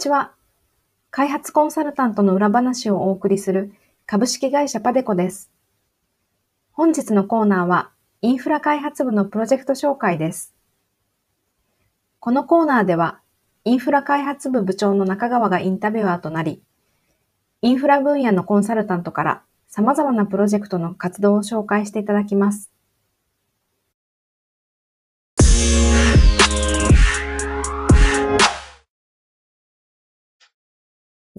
ちは。開発コンサルタントの裏話をお送りする株式会社パデコです。本日のコーナーはインフラ開発部のプロジェクト紹介です。このコーナーではインフラ開発部部長の中川がインタビュアーとなり、インフラ分野のコンサルタントから様々なプロジェクトの活動を紹介していただきます。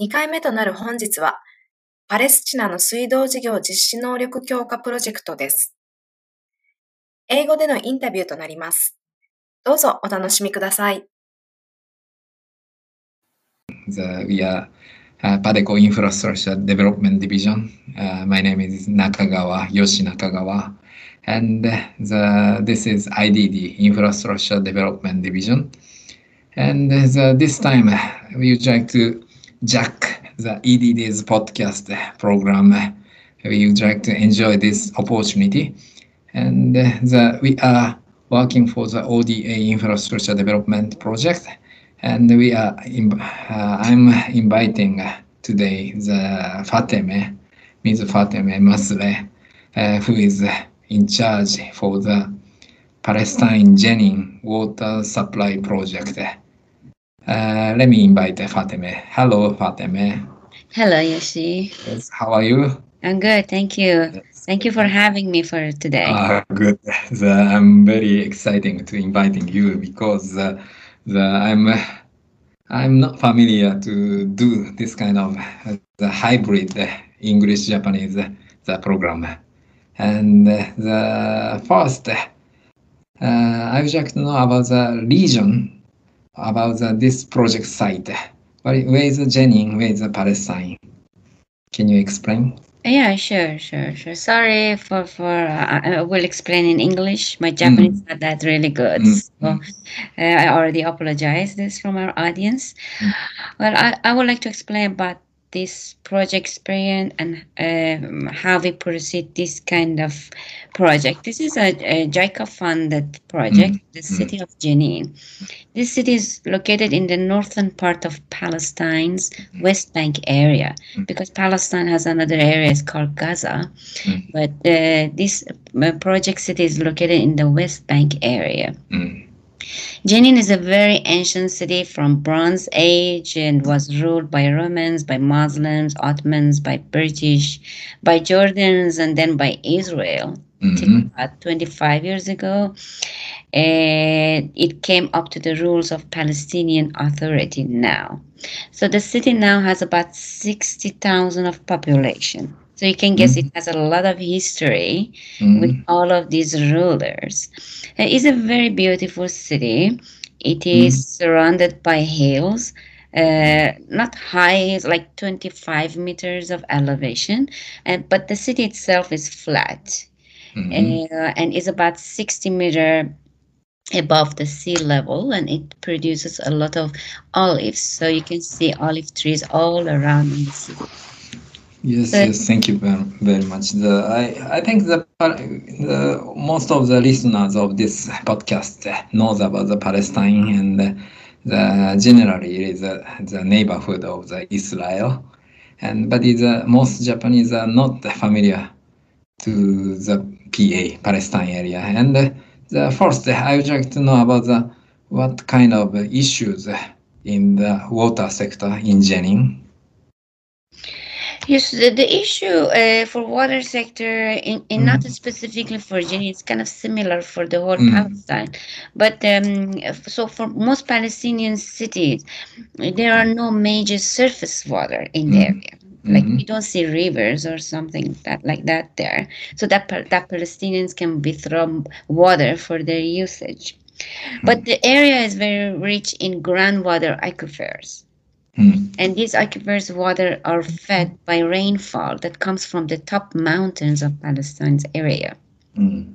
2回目となる本日は、パレスチナの水道事業実施能力強化プロジェクトです。英語でのインタビューとなります。どうぞお楽しみください。The, we are uh, Padeco Infrastructure Development Division. Uh, my name is Nakagawa, Yoshi Nakagawa. And the, this is IDD, Infrastructure Development Division. And the, this time we would like to Jack, the EDD's podcast program. We would like to enjoy this opportunity. And the, we are working for the ODA infrastructure development project. And we are, in, uh, I'm inviting today the Fateme, Ms. Fateme Masle, uh, who is in charge for the Palestine Jenin water supply project. Uh, let me invite Fateme. Hello, Fateme. Hello, Yoshi. Yes, how are you? I'm good, thank you. Yes. Thank you for having me for today. Uh, good. The, I'm very excited to inviting you because uh, the, I'm I'm not familiar to do this kind of uh, the hybrid English Japanese the program. And the first, uh, I would like to know about the region about the, this project site. Where is Jenin? Where is Palestine? Can you explain? Yeah, sure, sure, sure. Sorry for for. Uh, I will explain in English. My Japanese mm. not that really good, mm. so uh, I already apologize this from our audience. Mm. Well, I, I would like to explain about this project experience and um, how we proceed this kind of project. This is a, a JICA funded project, mm-hmm. the city of Jenin. This city is located in the northern part of Palestine's mm-hmm. West Bank area mm-hmm. because Palestine has another area it's called Gaza. Mm-hmm. But uh, this uh, project city is located in the West Bank area. Jenin is a very ancient city from Bronze Age and was ruled by Romans, by Muslims, Ottomans, by British, by Jordans, and then by Israel. Mm-hmm. About 25 years ago, and it came up to the rules of Palestinian Authority now. So the city now has about 60,000 of population. So you can guess mm-hmm. it has a lot of history mm-hmm. with all of these rulers. It is a very beautiful city. It is mm-hmm. surrounded by hills, uh, not high, like 25 meters of elevation, and but the city itself is flat, mm-hmm. uh, and is about 60 meter above the sea level, and it produces a lot of olives. So you can see olive trees all around in the city. Yes, yes, thank you very, very much. The, I, I think the, the most of the listeners of this podcast knows about the Palestine and the, the generally is the, the neighborhood of the Israel, and but is uh, most Japanese are not familiar to the PA Palestine area. And uh, the first, I would like to know about the what kind of issues in the water sector in Jenin Yes, the, the issue uh, for water sector, in, in mm. not specifically for Jenin, it's kind of similar for the whole mm. Palestine. But um, so for most Palestinian cities, there are no major surface water in the mm. area. Like mm-hmm. we don't see rivers or something that like that there. So that that Palestinians can withdraw water for their usage. But the area is very rich in groundwater aquifers. Mm. And these aquifers water are fed by rainfall that comes from the top mountains of Palestine's area. Mm.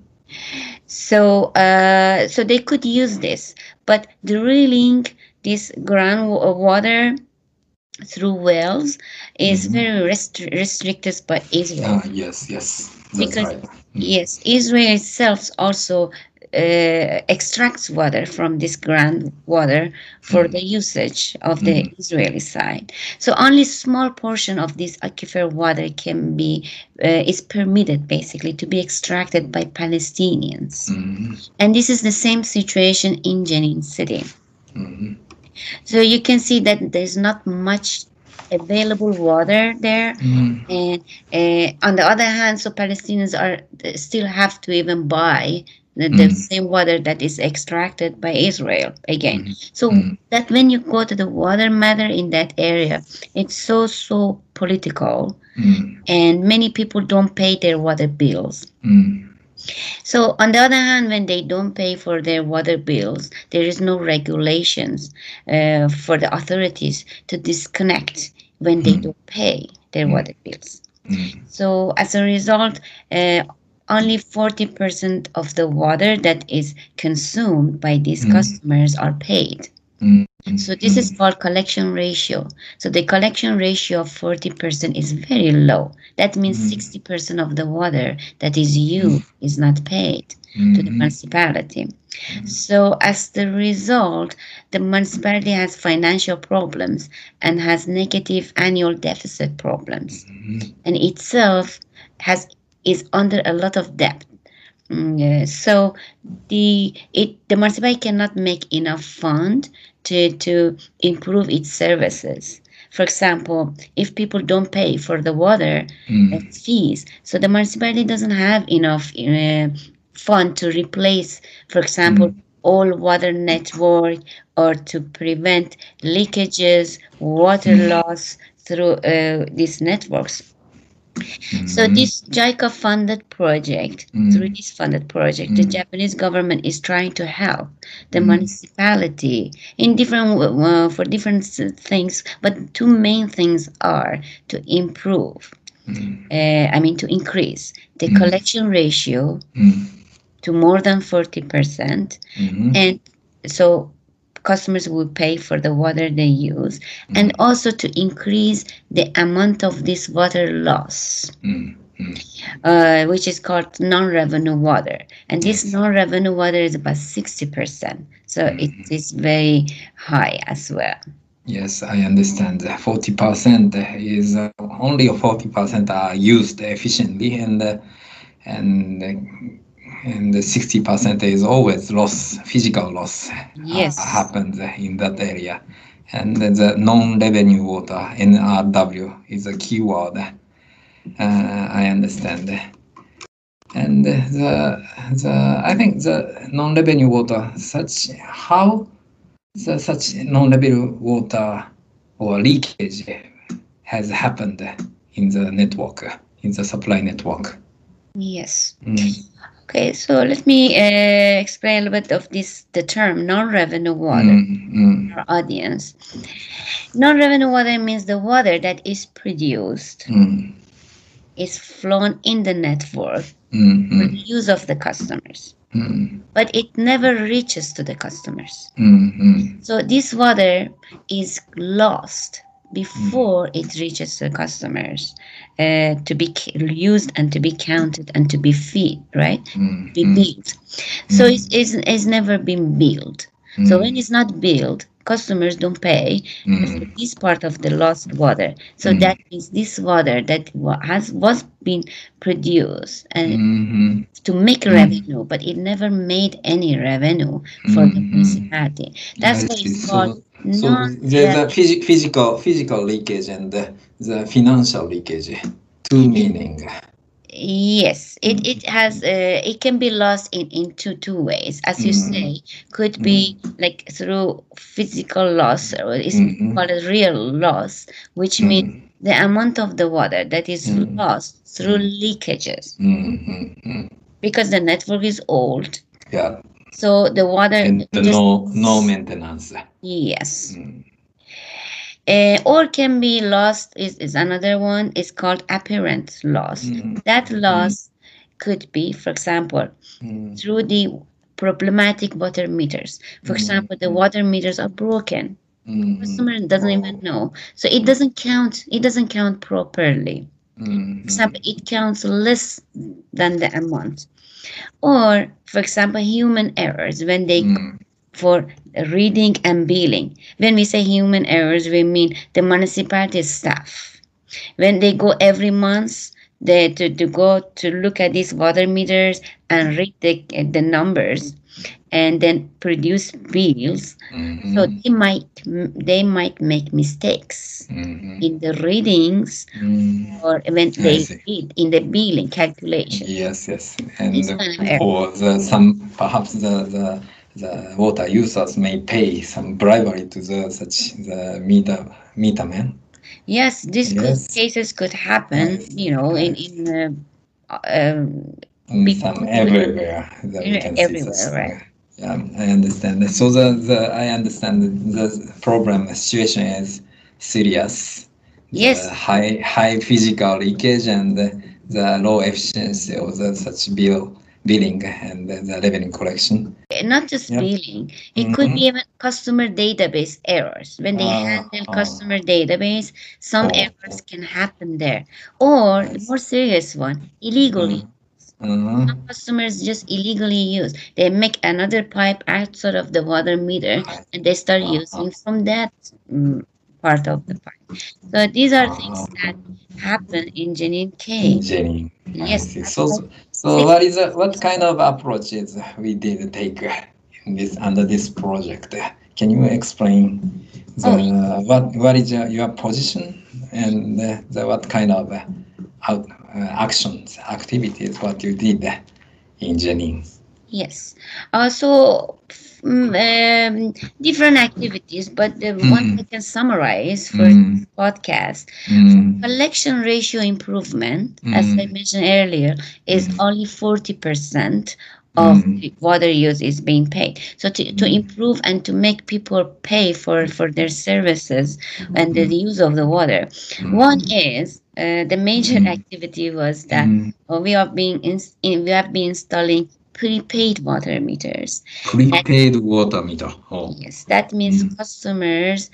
So, uh, so they could use this, but drilling this groundwater through wells is Mhm. very restri- restricted by Israel. Ah, yes, yes, that's Because- right. Yes, Israel itself also uh, extracts water from this groundwater for Mhm. the usage of the Mhm. Israeli side. So only small portion of this aquifer water can be uh, is permitted basically to be extracted by Palestinians. Mm. And this is the same situation in Jenin city. Mm. So you can see that there's not much available water there. Mm. And uh, on the other hand, so Palestinians are still have to even buy the, the Mm. same water that is extracted by Israel again. Mm. So Mm. that when you go to the water matter in that area, it's so so political, Mm. and many people don't pay their water bills. Mm. So on the other hand, when they don't pay for their water bills, there is no regulations uh, for the authorities to disconnect when they Mm. don't pay their water bills. So as a result, uh, only 40% of the water that is consumed by these Mm. customers are paid. Mm. So this is called collection ratio. So the collection ratio of 40% is very low. That means Mm. 60% of the water that is used is not paid to the Mm. municipality. So as the result, the municipality has financial problems and has negative annual deficit problems Mm. and itself has is under a lot of debt. Mm, so the it the municipality cannot make enough fund to to improve its services. For example, if people don't pay for the water Mm. fees, so the municipality doesn't have enough uh, fund to replace, for example, all water network or to prevent leakages, water Mm. loss through uh, these networks. So Mm. this JICA funded project, Mm. through this funded project, the Mm. Japanese government is trying to help the Mm. municipality in different uh, for different things, but two main things are to improve. Uh, I mean to increase the Mm. collection ratio to more than forty percent, Mm. and so customers will pay for the water they use, and also to increase the amount of this water loss Mm. Mm. uh, which is called non-revenue water, and this Yes. non-revenue water is about sixty percent. So it is very high as well. Yes, I understand. Forty percent is uh, only forty percent are used efficiently, and uh, and uh, and sixty percent is always loss, physical loss uh, Yes. happens in that area, and the non-revenue water (NRW) is a key word. Uh, I understand. And the the I think the non-revenue water such how the, such non-revenue water or leakage has happened in the network in the supply network. Yes. Mm. Okay, so let me uh, explain a little bit of this the term non-revenue water Mm, mm, for audience. Non-revenue water means the water that is produced mm, is flown in the network mm, for mm, the use of the customers, mm, but it never reaches to the customers. mm, mm, So this water is lost before it reaches the customers uh, to be used and to be counted and to be feed, right? mm, Be mm, built. So Mm. it's, it's, it's never been built. mm, So when it's not built, customers don't pay for mm, this part of the lost water. So Mm. that means this water that has was been produced and mhm, to make Mm. revenue, but it never made any revenue for the Mhm. municipality. That's I why see. it's called So there's a physi- physical physical leakage and the, the financial leakage. Two meaning. Yes, it, Mm. it has uh, it can be lost in, in two two ways, as you Mm. say, could be like through physical loss or it's Mhm. called a real loss, which means Mm, the amount of the water that is Mm. lost through Mm. leakages mm, mm, mm. because the network is old. Yeah. So the water And the no no maintenance. yes. Mm. Uh, or can be lost is, is another one. It's called apparent loss. Mm. That loss could be, for example, Mm. through the problematic water meters. For Mm. example, the water meters are broken. Mm. Customer doesn't even know, so it doesn't count. It doesn't count properly. Mm. For example, it counts less than the amount. Or, for example, human errors when they Mm. for reading and billing. When we say human errors, we mean the municipality staff. When they go every month, they to, to go to look at these water meters and read the, the numbers and then produce bills. Mhm. So they might they might make mistakes Mhm. in the readings Mm. or when they read in the billing calculation. Yes, yes. And This kind of error. or the some perhaps the, the the water users may pay some bribery to the such the meter meter man. Yes, these could- Yes. cases could happen, you know, in in uh, um, some everywhere everywhere, right. Yeah, I understand. So the, the I understand the problem the situation is serious. Yes. The high high physical leakage and the, the low efficiency of the such bill billing and the, the revenue collection. not just Yeah. billing, it could Mhm. be even customer database errors. When they Ah, handle ah. customer database, some Oh, errors can happen there. Or the more serious one, illegally. Mhm. Some customers just illegally use. They make another pipe outside of the water meter and they start using from that mm, part of the pipe. So these are things Uh-huh. that happen in Jenin K. Jenny. I Yes. So, so what is the, what kind of approaches we did take in this under this project? Can you explain the, Oh. what what is your, your position and uh, the, what kind of uh, out, uh, actions activities what you did in Jenny? Yes. Uh, so um, different activities, but the one Mhm. I can summarize for Mm. this podcast Mm, collection ratio improvement, as I Mm. mentioned earlier, is Mm. only 40% of Mm. the water use is being paid. So to, to Mm. improve and to make people pay for, for their services and the use of the water, mm, one is uh, the major Mm. activity was that mm, we have been in, in, we have been installing prepaid water meters. prepaid water meter. Oh. Yes, that means Mm. customers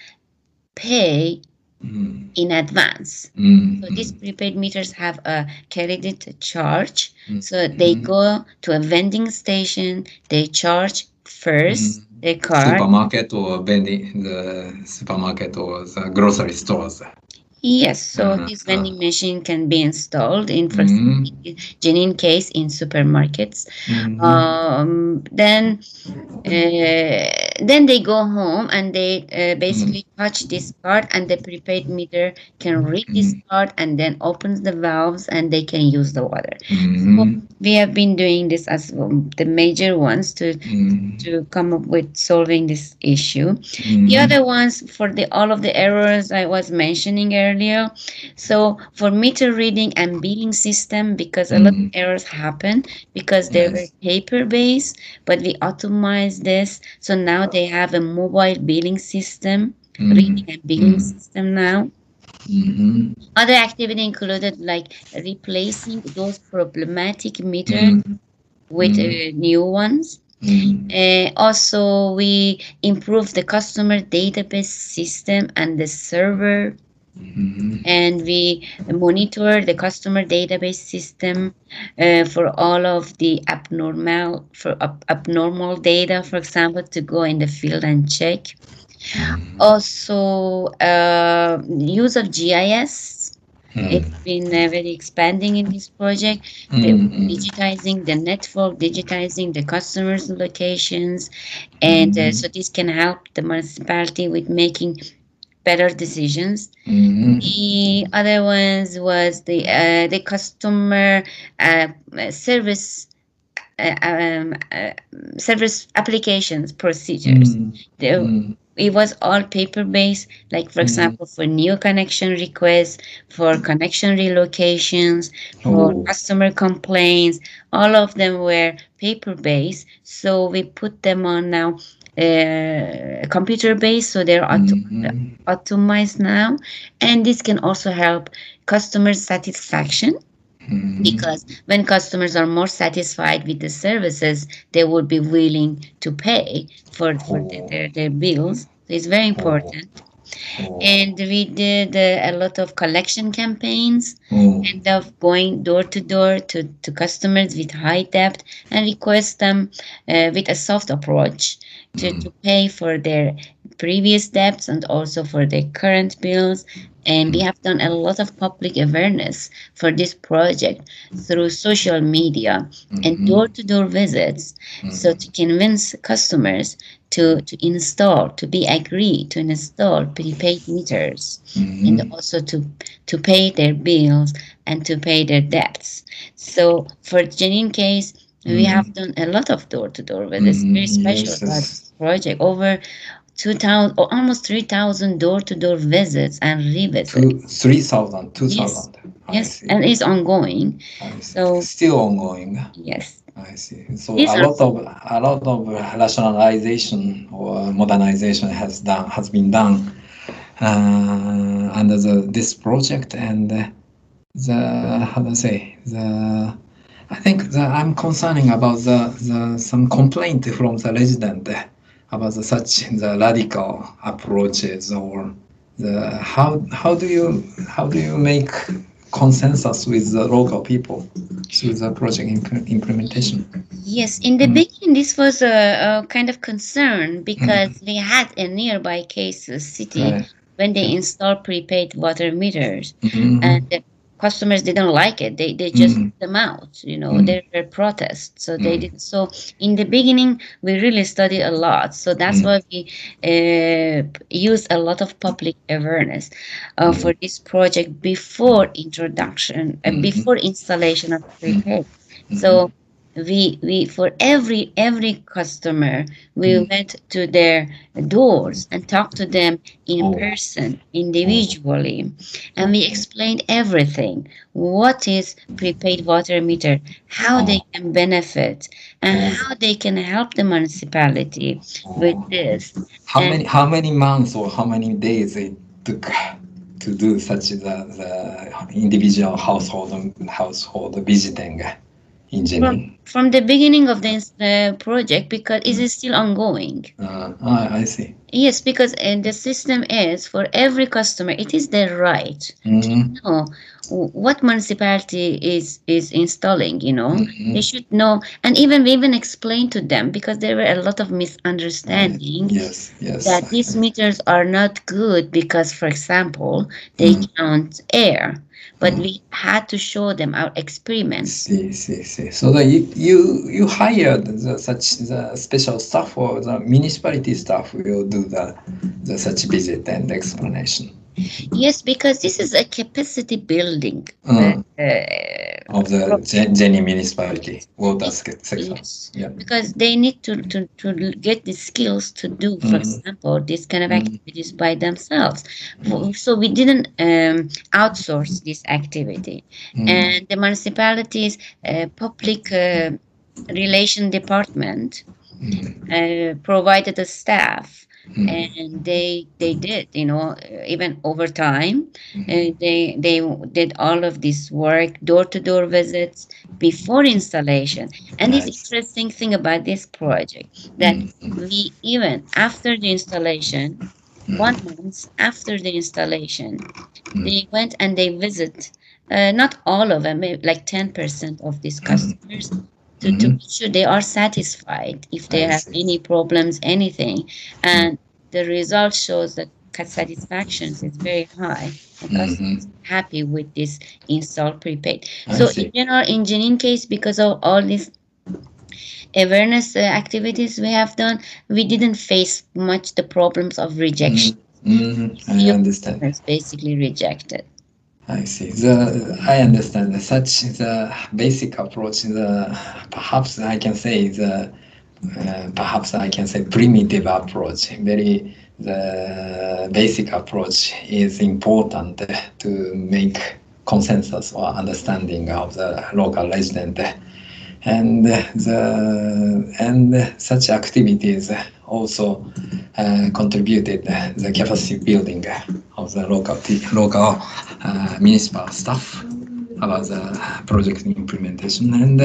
pay Mm, in advance. mm, So these prepaid meters have a credit charge. Mm. So they Mhm. go to a vending station, they charge first Mm. their card. supermarket or vending the supermarket or the grocery stores. Yes, so Uh-huh, this vending machine can be installed in first Mhm. Jenin case in supermarkets. Mhm. Um, then uh, then they go home and they uh, basically touch this card and the prepaid meter can read this card and then opens the valves and they can use the water. Mhm. We have been doing this as um, the major ones to Mhm. to come up with solving this issue. Mhm. The other ones for the all of the errors I was mentioning earlier. So for meter reading and billing system, because a lot of errors happen because they were paper based, but we automized this. So now they have a mobile billing system, Mhm. reading and billing Mhm. system now. Mhm. Other activity included like replacing those problematic meters Mhm. with uh, new ones. Mhm. Uh, also, we improved the customer database system and the server, Mhm. and we monitor the customer database system uh, for all of the abnormal for ab- abnormal data, for example, to go in the field and check. Also, uh, use of GIS. It's been uh, very expanding in this project. Mhm. digitizing the network, digitizing the customers' locations, and uh, Mhm. so this can help the municipality with making better decisions. Mhm. The other ones was the uh, the customer uh, service. Uh, um, uh, service applications procedures. Mhm. The- Mhm. it was all paper based like for Mhm. example for new connection requests for connection relocations for Oh. customer complaints all of them were paper based so we put them on now uh, computer based so they're auto- Mhm. automized now and this can also help customer satisfaction Mhm. because when customers are more satisfied with the services they would be willing to pay for, for the- their, their bills so it's very important Oh. and we did uh, a lot of collection campaigns Oh. and of going door to door to to customers with high debt and request them uh, with a soft approach to, Mm. to pay for their previous debts and also for their current bills and we have done a lot of public awareness for this project through social media and Mhm. door to door visits so to convince customers to, to install to be agreed to install prepaid meters Mhm. and also to to pay their bills and to pay their debts. So for Jenin case, we Mhm. have done a lot of door to door visits. Very Mhm. special Yes, yes. project. Over two thousand or almost three thousand door to door visits and revisits. Two, 3,000, 2,000. I yes, and it's ongoing. So- Still ongoing. Yes. I see. So These a lot of a lot of rationalization or modernization has done has been done uh, under the this project and the how do I say the I think that I'm concerning about the, the some complaint from the resident about the such the radical approaches or the how how do you how do you make consensus with the local people through the project imp- implementation? Yes, in the Mm. beginning, this was a, a kind of concern because we had a nearby case, city, Right. when they installed prepaid water meters. Mhm. and customers didn't like it they they just put them out you know Mhm. there were protests so they Mhm. did so in the beginning we really studied a lot so that's Mhm. why we uh, used a lot of public awareness uh, for this project before introduction and Mhm. before installation of prepaid so we we for every every customer we Mhm. went to their doors and talked to them in Oh. person individually. And we explained everything. What is prepaid water meter? How they can benefit? And Oh. how they can help the municipality with this? How and- many how many months or how many days it took to do such the, the individual household household visiting engineering? from the beginning of this uh, project because it is still ongoing Uh, I, I see. yes because uh, the system is for every customer it is their right Mhm. know what municipality is is installing you know Mhm. they should know and even we even explain to them because there were a lot of misunderstanding Yes, yes. that these meters are not good because for example they Mhm. count air but Mhm. we had to show them our experiments See, see, see. So that you you you hired the, such the special staff or the municipality staff will do the, the such visit and explanation yes because this is a capacity building Mm. uh, of the Jenny municipality water se- sector. Yes. Yeah. because they need to, to, to get the skills to do, for Mhm. example, this kind of Mhm. activities by themselves. So we didn't um, outsource this activity. Mm. And the municipalities' uh, public uh, relation department Mm. uh, provided a staff. Mm. And they they did, you know, even over time, Mm. uh, they they did all of this work, door to door visits before installation. And this interesting thing about this project that Mm. we even after the installation, Mm. one month after the installation, Mm. they went and they visit. Uh, not all of them, maybe like ten percent of these Mm. customers, to, to Mhm. make sure they are satisfied if they I have see. any problems, anything, and the result shows that satisfaction is very high. Mhm. happy with this install prepaid. I So see. in general, in Jenin case, because of all these awareness uh, activities we have done, we didn't face much the problems of rejection. Mhm. I understand. basically rejected. I see. The I understand. Such the basic approach. The perhaps I can say the uh, perhaps I can say primitive approach. Very the basic approach is important to make consensus or understanding of the local resident and the and such activities also uh, contributed the capacity building of the local local uh, municipal staff about the project implementation. And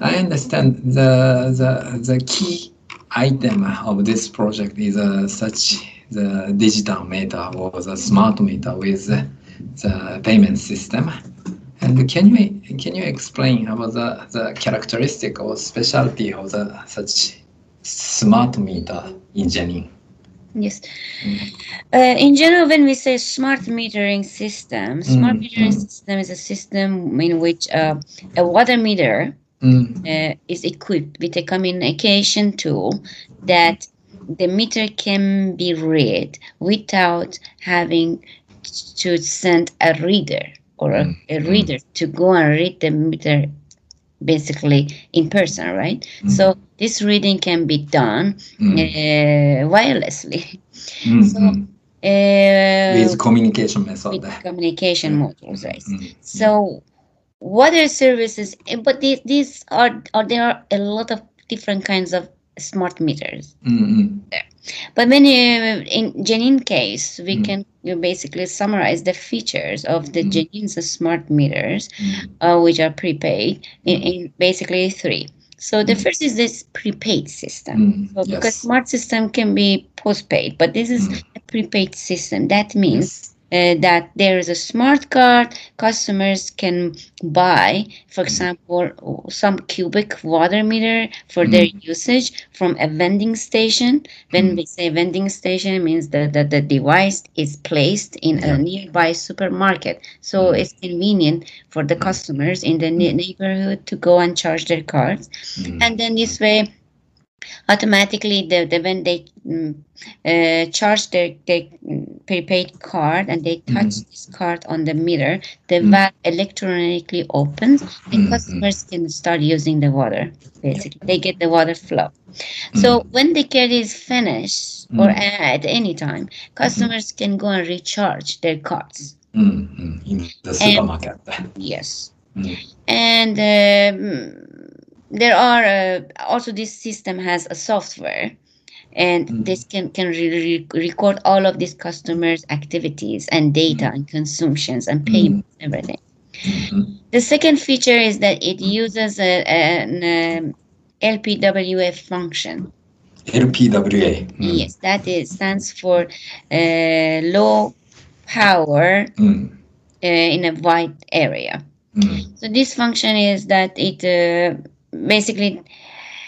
I understand the the the key item of this project is uh, such the digital meter or the smart meter with the payment system and can you can you explain about the, the characteristic or specialty of the such smart meter in Jenin? Yes. Uh, in general, when we say smart metering system, smart metering system is a system in which uh, a water meter uh, is equipped with a communication tool that the meter can be read without having to send a reader or a, mm, a mm. reader to go and read the meter basically in person, right? Mm. So this reading can be done uh, wirelessly. So uh, with communication method. with communication modules, right? So water services, eh, but these, these are, are there are a lot of different kinds of smart meters. Mm-hmm. But when you, in Jenin case, we can you basically summarize the features of the Jenin's smart meters, uh, which are prepaid, in, in basically three. So the first is this prepaid system. Mm, So because yes. smart system can be postpaid, but this is a prepaid system. That means uh, Uh, that there is a smart card customers can buy, for mm-hmm. example, some cubic water meter for mm-hmm. their usage from a vending station. When mm-hmm. we say vending station, it means that, that the device is placed in a nearby supermarket. So it's convenient for the customers in the ne- neighborhood to go and charge their cards. And then this way, automatically the, the when they mm, uh, charge their, their mm, prepaid card and they touch this card on the meter the valve electronically opens and customers can start using the water basically. They get the water flow. So when the card is finished or at any time customers can go and recharge their cards. Mm-hmm. In the supermarket. yes. Mm. and um, there are uh, also this system has a software and this can can re- re- record all of these customers activities and data and consumptions and payments everything Mhm. the second feature is that it uses a, an um, lpwa function LPWA. Mm. yes that is stands for uh, low power Mm. uh, in a wide area Mm. So this function is that it uh, basically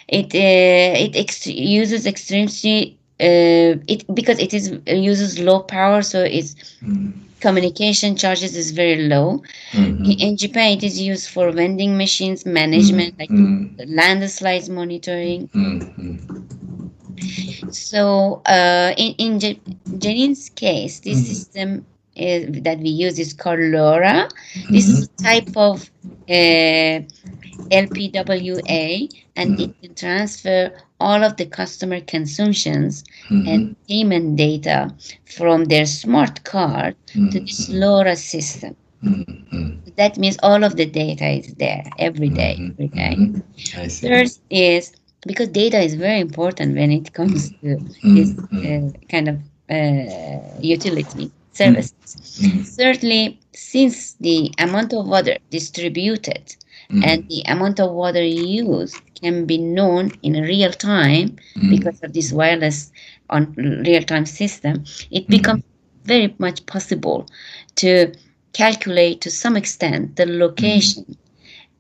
it uh, it ex- uses extremely uh, it because it is it uses low power, so its Mm. communication charges is very low. Mhm. In, in Japan, it is used for vending machines management, like Mm. landslides monitoring. Mm. Mm. So uh, in in Je- Jenin's case, this system is, that we use is called LoRa. This is a type of uh, LPWA, and it can transfer all of the customer consumptions and payment data from their smart card to this LoRa system. Mm. Mm. That means all of the data is there every day, every day. I see. Third is because data is very important when it comes to this uh, kind of uh, utility services. Mm. Thirdly, since the amount of water distributed Mm. and the amount of water used can be known in real time Mm. because of this wireless on real time system, it mm-hmm. becomes very much possible to calculate to some extent the location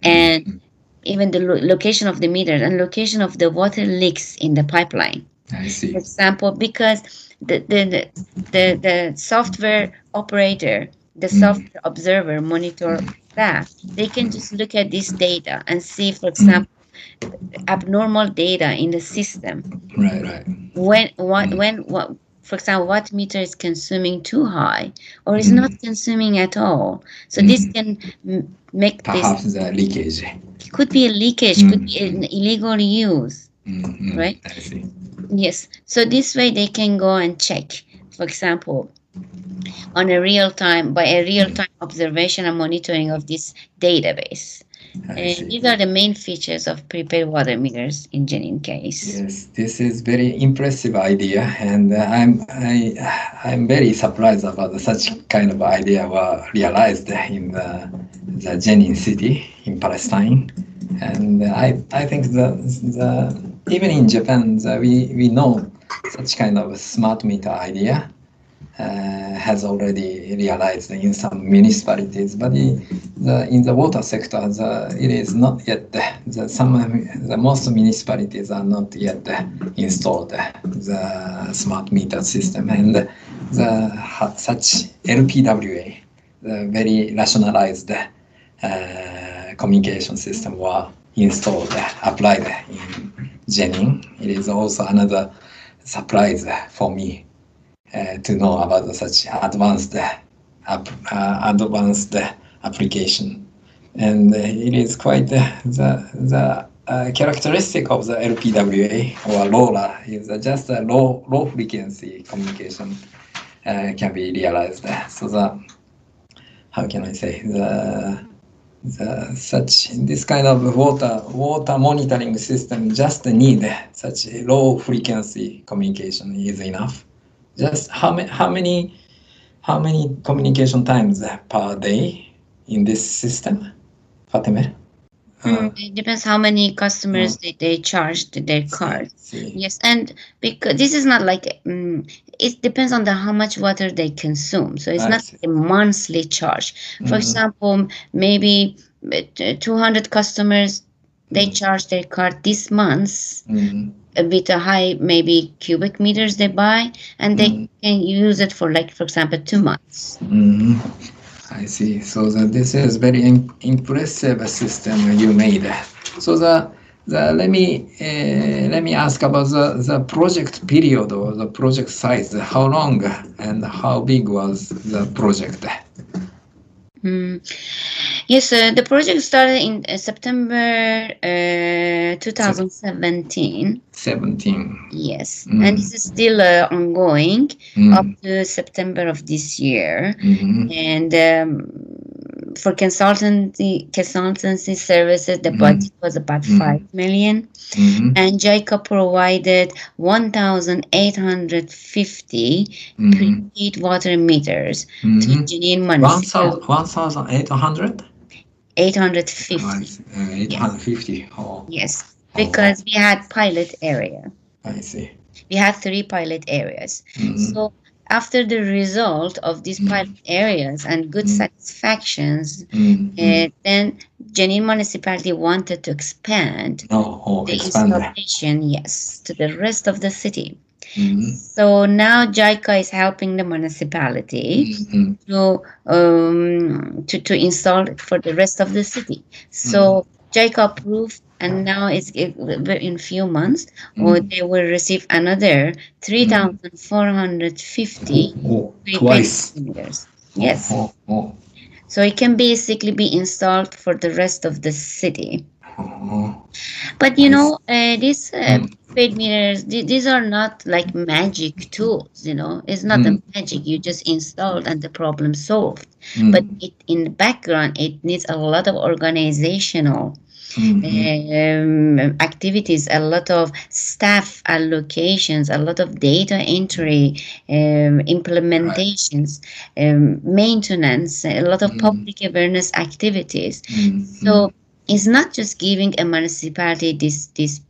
and even the lo- location of the meter and location of the water leaks in the pipeline. I see. for example, because the the, the, the, the software operator, the software observer, monitor that, they can just look at this data and see, for example, abnormal data in the system. Right, right. When what mm. when what for example, what meter is consuming too high or is mm. not consuming at all. So this mm. can m- make this Perhaps the leakage. could be a leakage, could be an illegal use Mhm. Right. I see. Yes. So this way they can go and check, for example, on a real time by a real time observation and monitoring of this database. And these are the main features of prepaid water meters in Jenin case. Yes, this is very impressive idea, and uh, I'm I I'm very surprised about such kind of idea were realized in the the Jenin city in Palestine, and I I think the the even in Japan the, we we know such kind of smart meter idea uh, has already realized in some municipalities, but the, the in the water sector, the, it is not yet the, some the most municipalities are not yet installed the smart meter system, and the such LPWA, the very rationalized uh, communication system were installed, applied in Jenin. It is also another surprise for me uh, to know about such advanced uh, uh, advanced application, and it is quite the the uh, characteristic of the LPWA or LoRa is uh, just a low low frequency communication uh, can be realized. So the how can I say the the, such this kind of water water monitoring system just need such low frequency communication is enough just how many how many how many communication times per day in this system Fateme? Uh, Mm, it depends how many customers they, they charged their card. see. Yes, and because this is not like um, it depends on the how much water they consume. So it's I not see. a monthly charge. For Mhm. example, maybe uh, 200 customers they Mhm. charge their card this month uh, with a high maybe cubic meters they buy, and they Mhm. can use it for like for example two months. Mhm. I see. So the, this is very im- impressive system you made. So the, the let me uh, let me ask about the, the project period or the project size. How long and how big was the project? Mm. Yes, uh, the project started in uh, September uh, 2017. Seventeen. Yes, Mm. and this is still uh, ongoing Mm. up to September of this year. Mhm. And um, for consultancy consultancy services, the Mhm. budget was about Mhm. five million, Mhm. and JICA provided one thousand eight hundred fifty prepaid water meters to One municipality. thousand one thousand eight hundred. Eight hundred fifty. Eight hundred fifty. Oh, Yes, because we had pilot area. I see. We had three pilot areas. So after the result of these Mm. pilot areas and good Mm. satisfactions, uh, then Jenin municipality wanted to expand Oh, oh, the expand. installation, yes, to the rest of the city. Mhm. So now JICA is helping the municipality Mhm. to um, to, to install it for the rest of the city. So JICA approved, and now it's it, in few months, or Mhm. they will receive another three thousand four hundred fifty Oh, twice. meters. Yes, Oh, oh, so it can basically be installed for the rest of the city. oh, oh. But you know, uh, these uh, Mm. paid meters, th- these are not like magic tools. You know, it's not a Mm. magic you just installed and the problem solved. Mm, But it in the background, it needs a lot of organizational mhm. um, activities, a lot of staff allocations, a lot of data entry, um, implementations, um, maintenance, a lot of Mm. public awareness activities. Mhm. So it's not just giving a municipality these these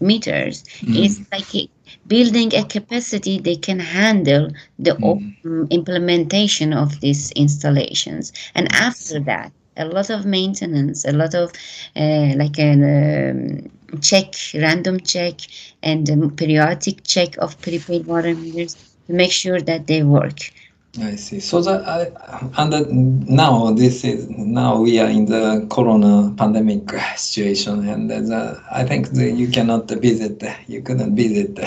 meters. Mhm. It's like building a capacity they can handle the op- um, implementation of these installations. And after that, a lot of maintenance, a lot of uh, like an um, check, random check, and um, periodic check of prepaid water meters to make sure that they work. I see. So the uh, and the, now this is now we are in the Corona pandemic situation, and the, I think you cannot visit. You couldn't visit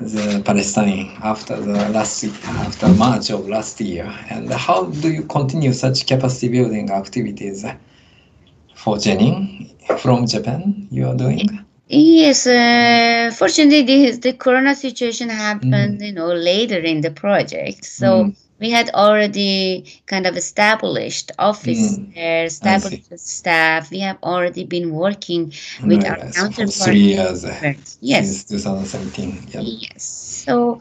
the Palestine after the last after March of last year. And how do you continue such capacity building activities for Jenin from Japan? You are doing. Yes, uh, fortunately, the, the corona situation happened, you know, later in the project. So Mm. We had already kind of established office Mm. there, established staff. We have already been working with our for counterparts. three years Yes. since 2017. Yep. Yes. So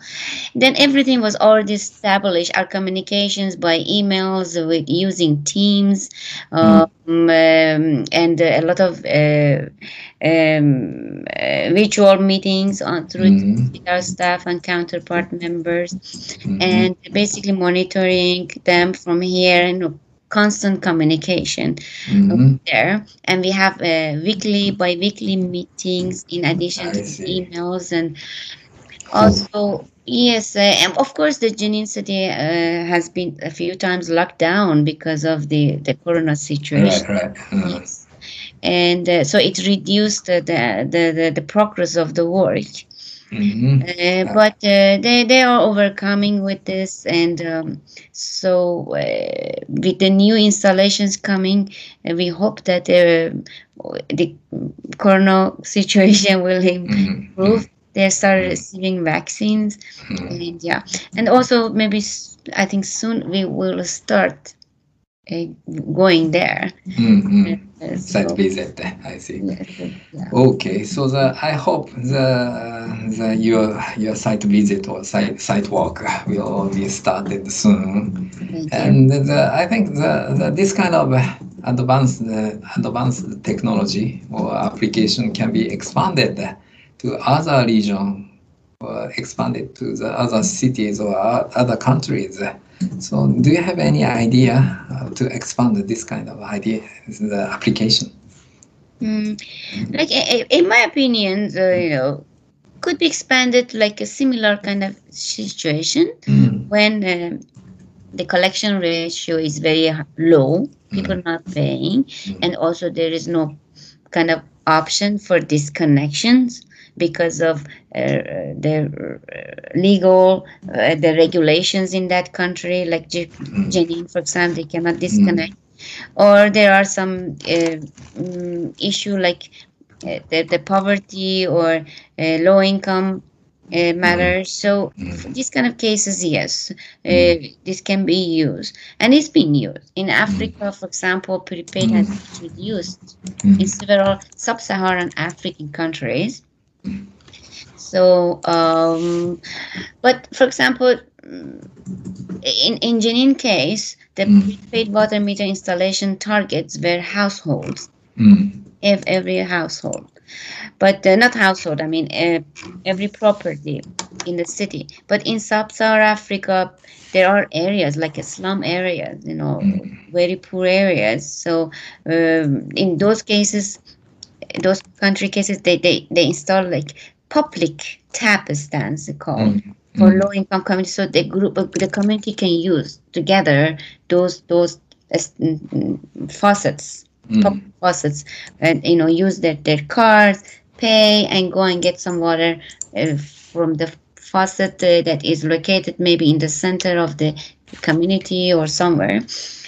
then everything was already established. Our communications by emails with using Teams, um, um, and uh, a lot of uh, um, uh, virtual meetings on through Mhm. our staff and counterpart members, Mhm. and basically monitoring them from here and constant communication Mhm. there and we have uh, weekly bi-weekly meetings in addition I to emails and also yes uh, and of course the Jenin city uh, has been a few times locked down because of the the corona situation Right, right. Uh, Yes. And uh, so it reduced the, the the the progress of the work mhm. uh, but uh, they they are overcoming with this, and um, so uh, with the new installations coming, uh, we hope that uh, the corona situation will Mhm. improve. They start receiving vaccines, Mhm. and yeah, and also maybe I think soon we will start going there. Mhm. Uh, Site visit, I see. yes, yeah. Okay, so the I hope the the your your site visit or site site walk will be started soon. And the, I think the, the this kind of advanced uh, advanced technology or application can be expanded to other region or expanded to the other cities or other countries. So, do you have any idea uh, to expand this kind of idea, the application? Mm, like in my opinion, uh, you know, could be expanded like a similar kind of situation Mm, when um the collection ratio is very low, people not paying, and also there is no kind of option for disconnections because of uh, the uh, legal uh, the regulations in that country like J- Jenin for example they cannot disconnect. Or there are some uh, mm, issue like uh, the, the poverty or uh, low income uh, matters. So for these kind of cases, yes, uh, this can be used, and it's been used. In Africa. For example, prepaid has been used in several sub-Saharan African countries. So, um, but for example, mm, in in Jenin case, the prepaid water meter installation targets were households, mm, if every household, but uh, not household. I mean, uh, every property in the city. But in sub-Saharan Africa, there are areas like a slum areas, you know, very poor areas. So um, in those cases, those country cases, they they, they install like public tap stands they call Mm. for low income communities, so the group of the community can use together those those uh, mm, mm, faucets mm, public faucets and you know use their, their cards pay and go and get some water uh, from the faucet uh, that is located maybe in the center of the community or somewhere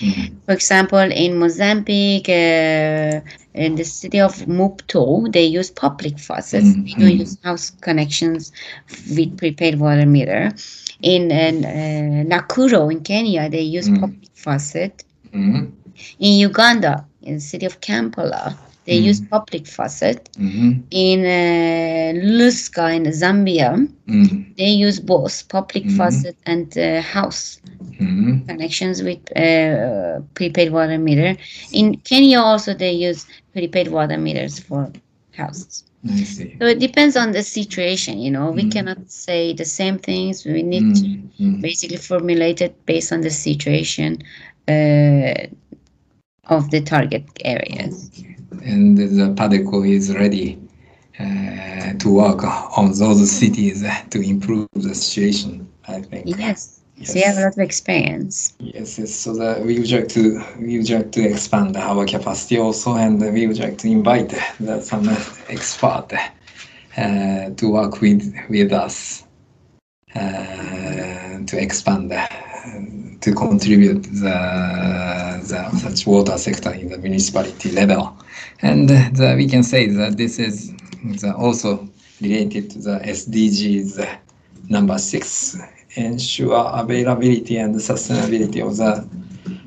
mm, for example in mozambique uh, in the city of Maputo, they use public faucets. Mm, They don't use house connections with prepaid water meter. In uh, Nakuru in Kenya, they use Mm. public faucet. mm, In Uganda, in the city of Kampala, they Mm. use public faucet. mhm, In uh, Lusaka in Zambia, mm, they use both public Mhm. faucet and uh, house mhm, connections with uh, prepaid water meter. In Kenya, also they use prepaid water meters for houses. So it depends on the situation. You know, we Mm. cannot say the same things. We need to Mm, mm, basically formulate it based on the situation uh, of the target areas. And the PADECO is ready uh, to work on those cities to improve the situation, I think. Yes, so we have a lot of experience. Yes, yes. So that we would like to we would like to expand our capacity also, and we would like to invite the, some expert uh, to work with with us uh, to expand uh, to contribute the, the water sector in the municipality level, and the, we can say that this is also related to the SDGs number six, ensure availability and sustainability of the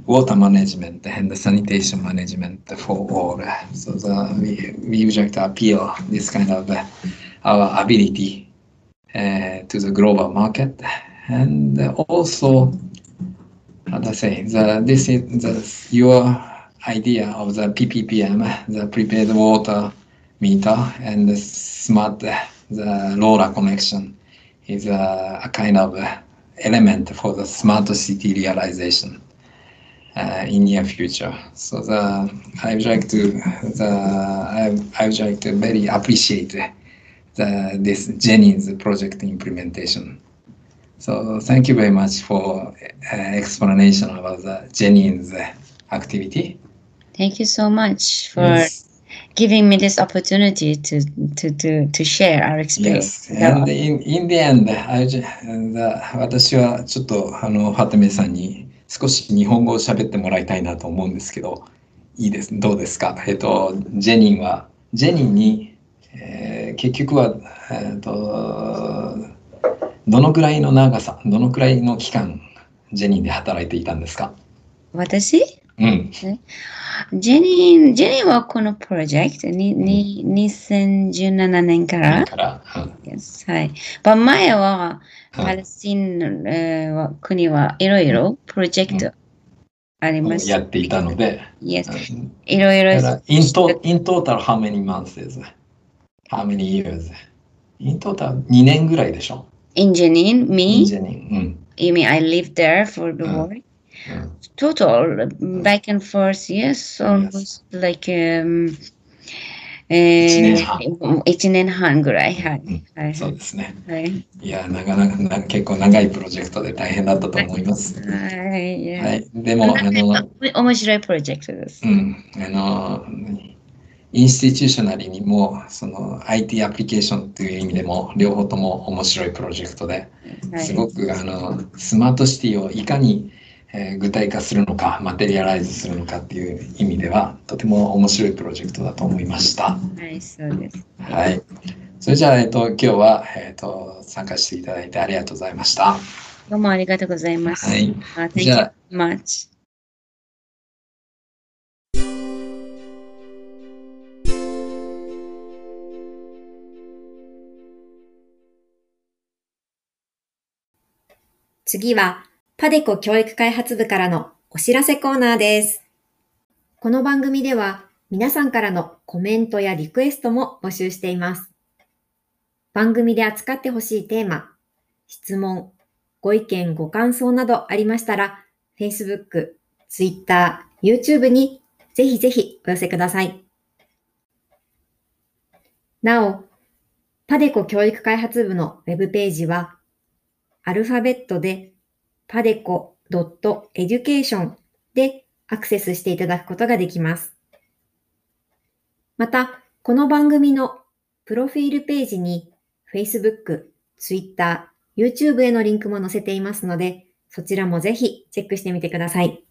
water management and the sanitation management for all. So the, we, we would to appeal this kind of uh, our ability uh, to the global market and also how to say the this is the your idea of the PPPM, the prepared water meter and the smart the LoRa connection is a, a kind of element for the smart city realization uh, in near future. So the I would like to the I, I would like to very appreciate the this Jenin's project implementation. So thank you very much for uh, explanation about the Jennings activity. Thank you so much for Yes. giving me this opportunity to to to, to share our experience. Yes, and in, in the end, I, ju- the 私はちょっとあのファテメさんに少し日本語を喋ってもらいたいなと思うんですけど、いいです、どうですかえっと、ジェニンは、ジェニンに、えー結局は、えっと、どのくらいの長さ、どのくらいの期間、ジェニンで働いていたんですか？私？うん。ジェニー、ジェニーはこのプロジェクトに、に2017年から、から、うん。Yes はい。まあ前は、はいパレスチナえーは国はいろいろプロジェクトあります。やっていたので、Yes. うん。いろいろだから in, to, in total how many months is? It? How many years? In total 2年ぐらいでしょ？in Jenin, me, ジェニン。 you mean I lived there for the Mm. war? うん。 Total, back and forth, yes, almost like, um, え一年半ー、1年半ぐらい。はい。はい。そうですね。はい。いや、なかなかな結構長いプロジェクトで大変だったと思います。はい。いやはい。でも、あの、面白いプロジェクトですう。ん、あの、 インスティテューショナリにも、その IT アプリケーションという意味でも、両方とも面白いプロジェクトで、はいすごくあのスマートシティをいかに、えー具体化するのか、マテリアライズするのかっていう意味では、とても面白いプロジェクトだと思いました。はい、そうです。はい。それじゃあ、えっと、今日は、えっと、参加していただいてありがとうございました。どうもありがとうございます。はい。じゃ you much. 次は、パデコ教育開発部からのお知らせコーナーです。この番組では、皆さんからのコメントやリクエストも募集しています。番組で扱ってほしいテーマ、質問、ご意見、ご感想などありましたら、Facebook、Twitter、YouTube にぜひぜひお寄せください。なお、パデコ教育開発部のウェブページは、アルファベットで padeco.education でアクセスしていただくことができます。また、この番組のプロフィールページに Facebook、Twitter、YouTube へのリンクも載せていますので、そちらもぜひチェックしてみてください。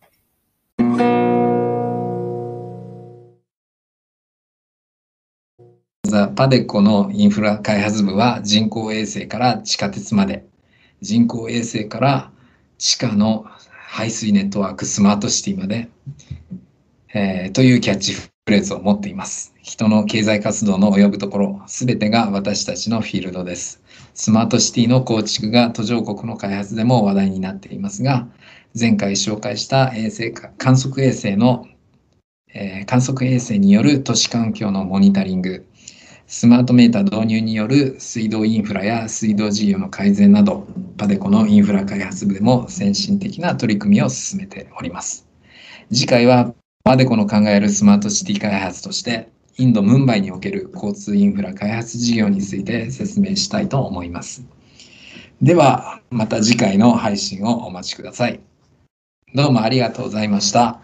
ザ・パデコのインフラ開発部は人工衛星から地下鉄まで、人工衛星から地下の排水ネットワークスマートシティまで、えーというキャッチフレーズを持っています。人の経済活動の及ぶところ、すべてが私たちのフィールドです。スマートシティの構築が途上国の開発でも話題になっていますが、前回紹介した衛星観測衛星の、えー観測衛星による都市環境のモニタリング、スマートメーター導入による水道インフラや水道事業の改善など、パデコのインフラ開発部でも先進的な取り組みを進めております。次回はパデコの考えるスマートシティ開発として、インド・ムンバイにおける交通インフラ開発事業について説明したいと思います。では、また次回の配信をお待ちください。どうもありがとうございました。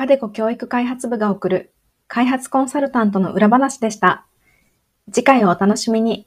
パデコ教育開発部が送る開発コンサルタントの裏話でした。次回をお楽しみに。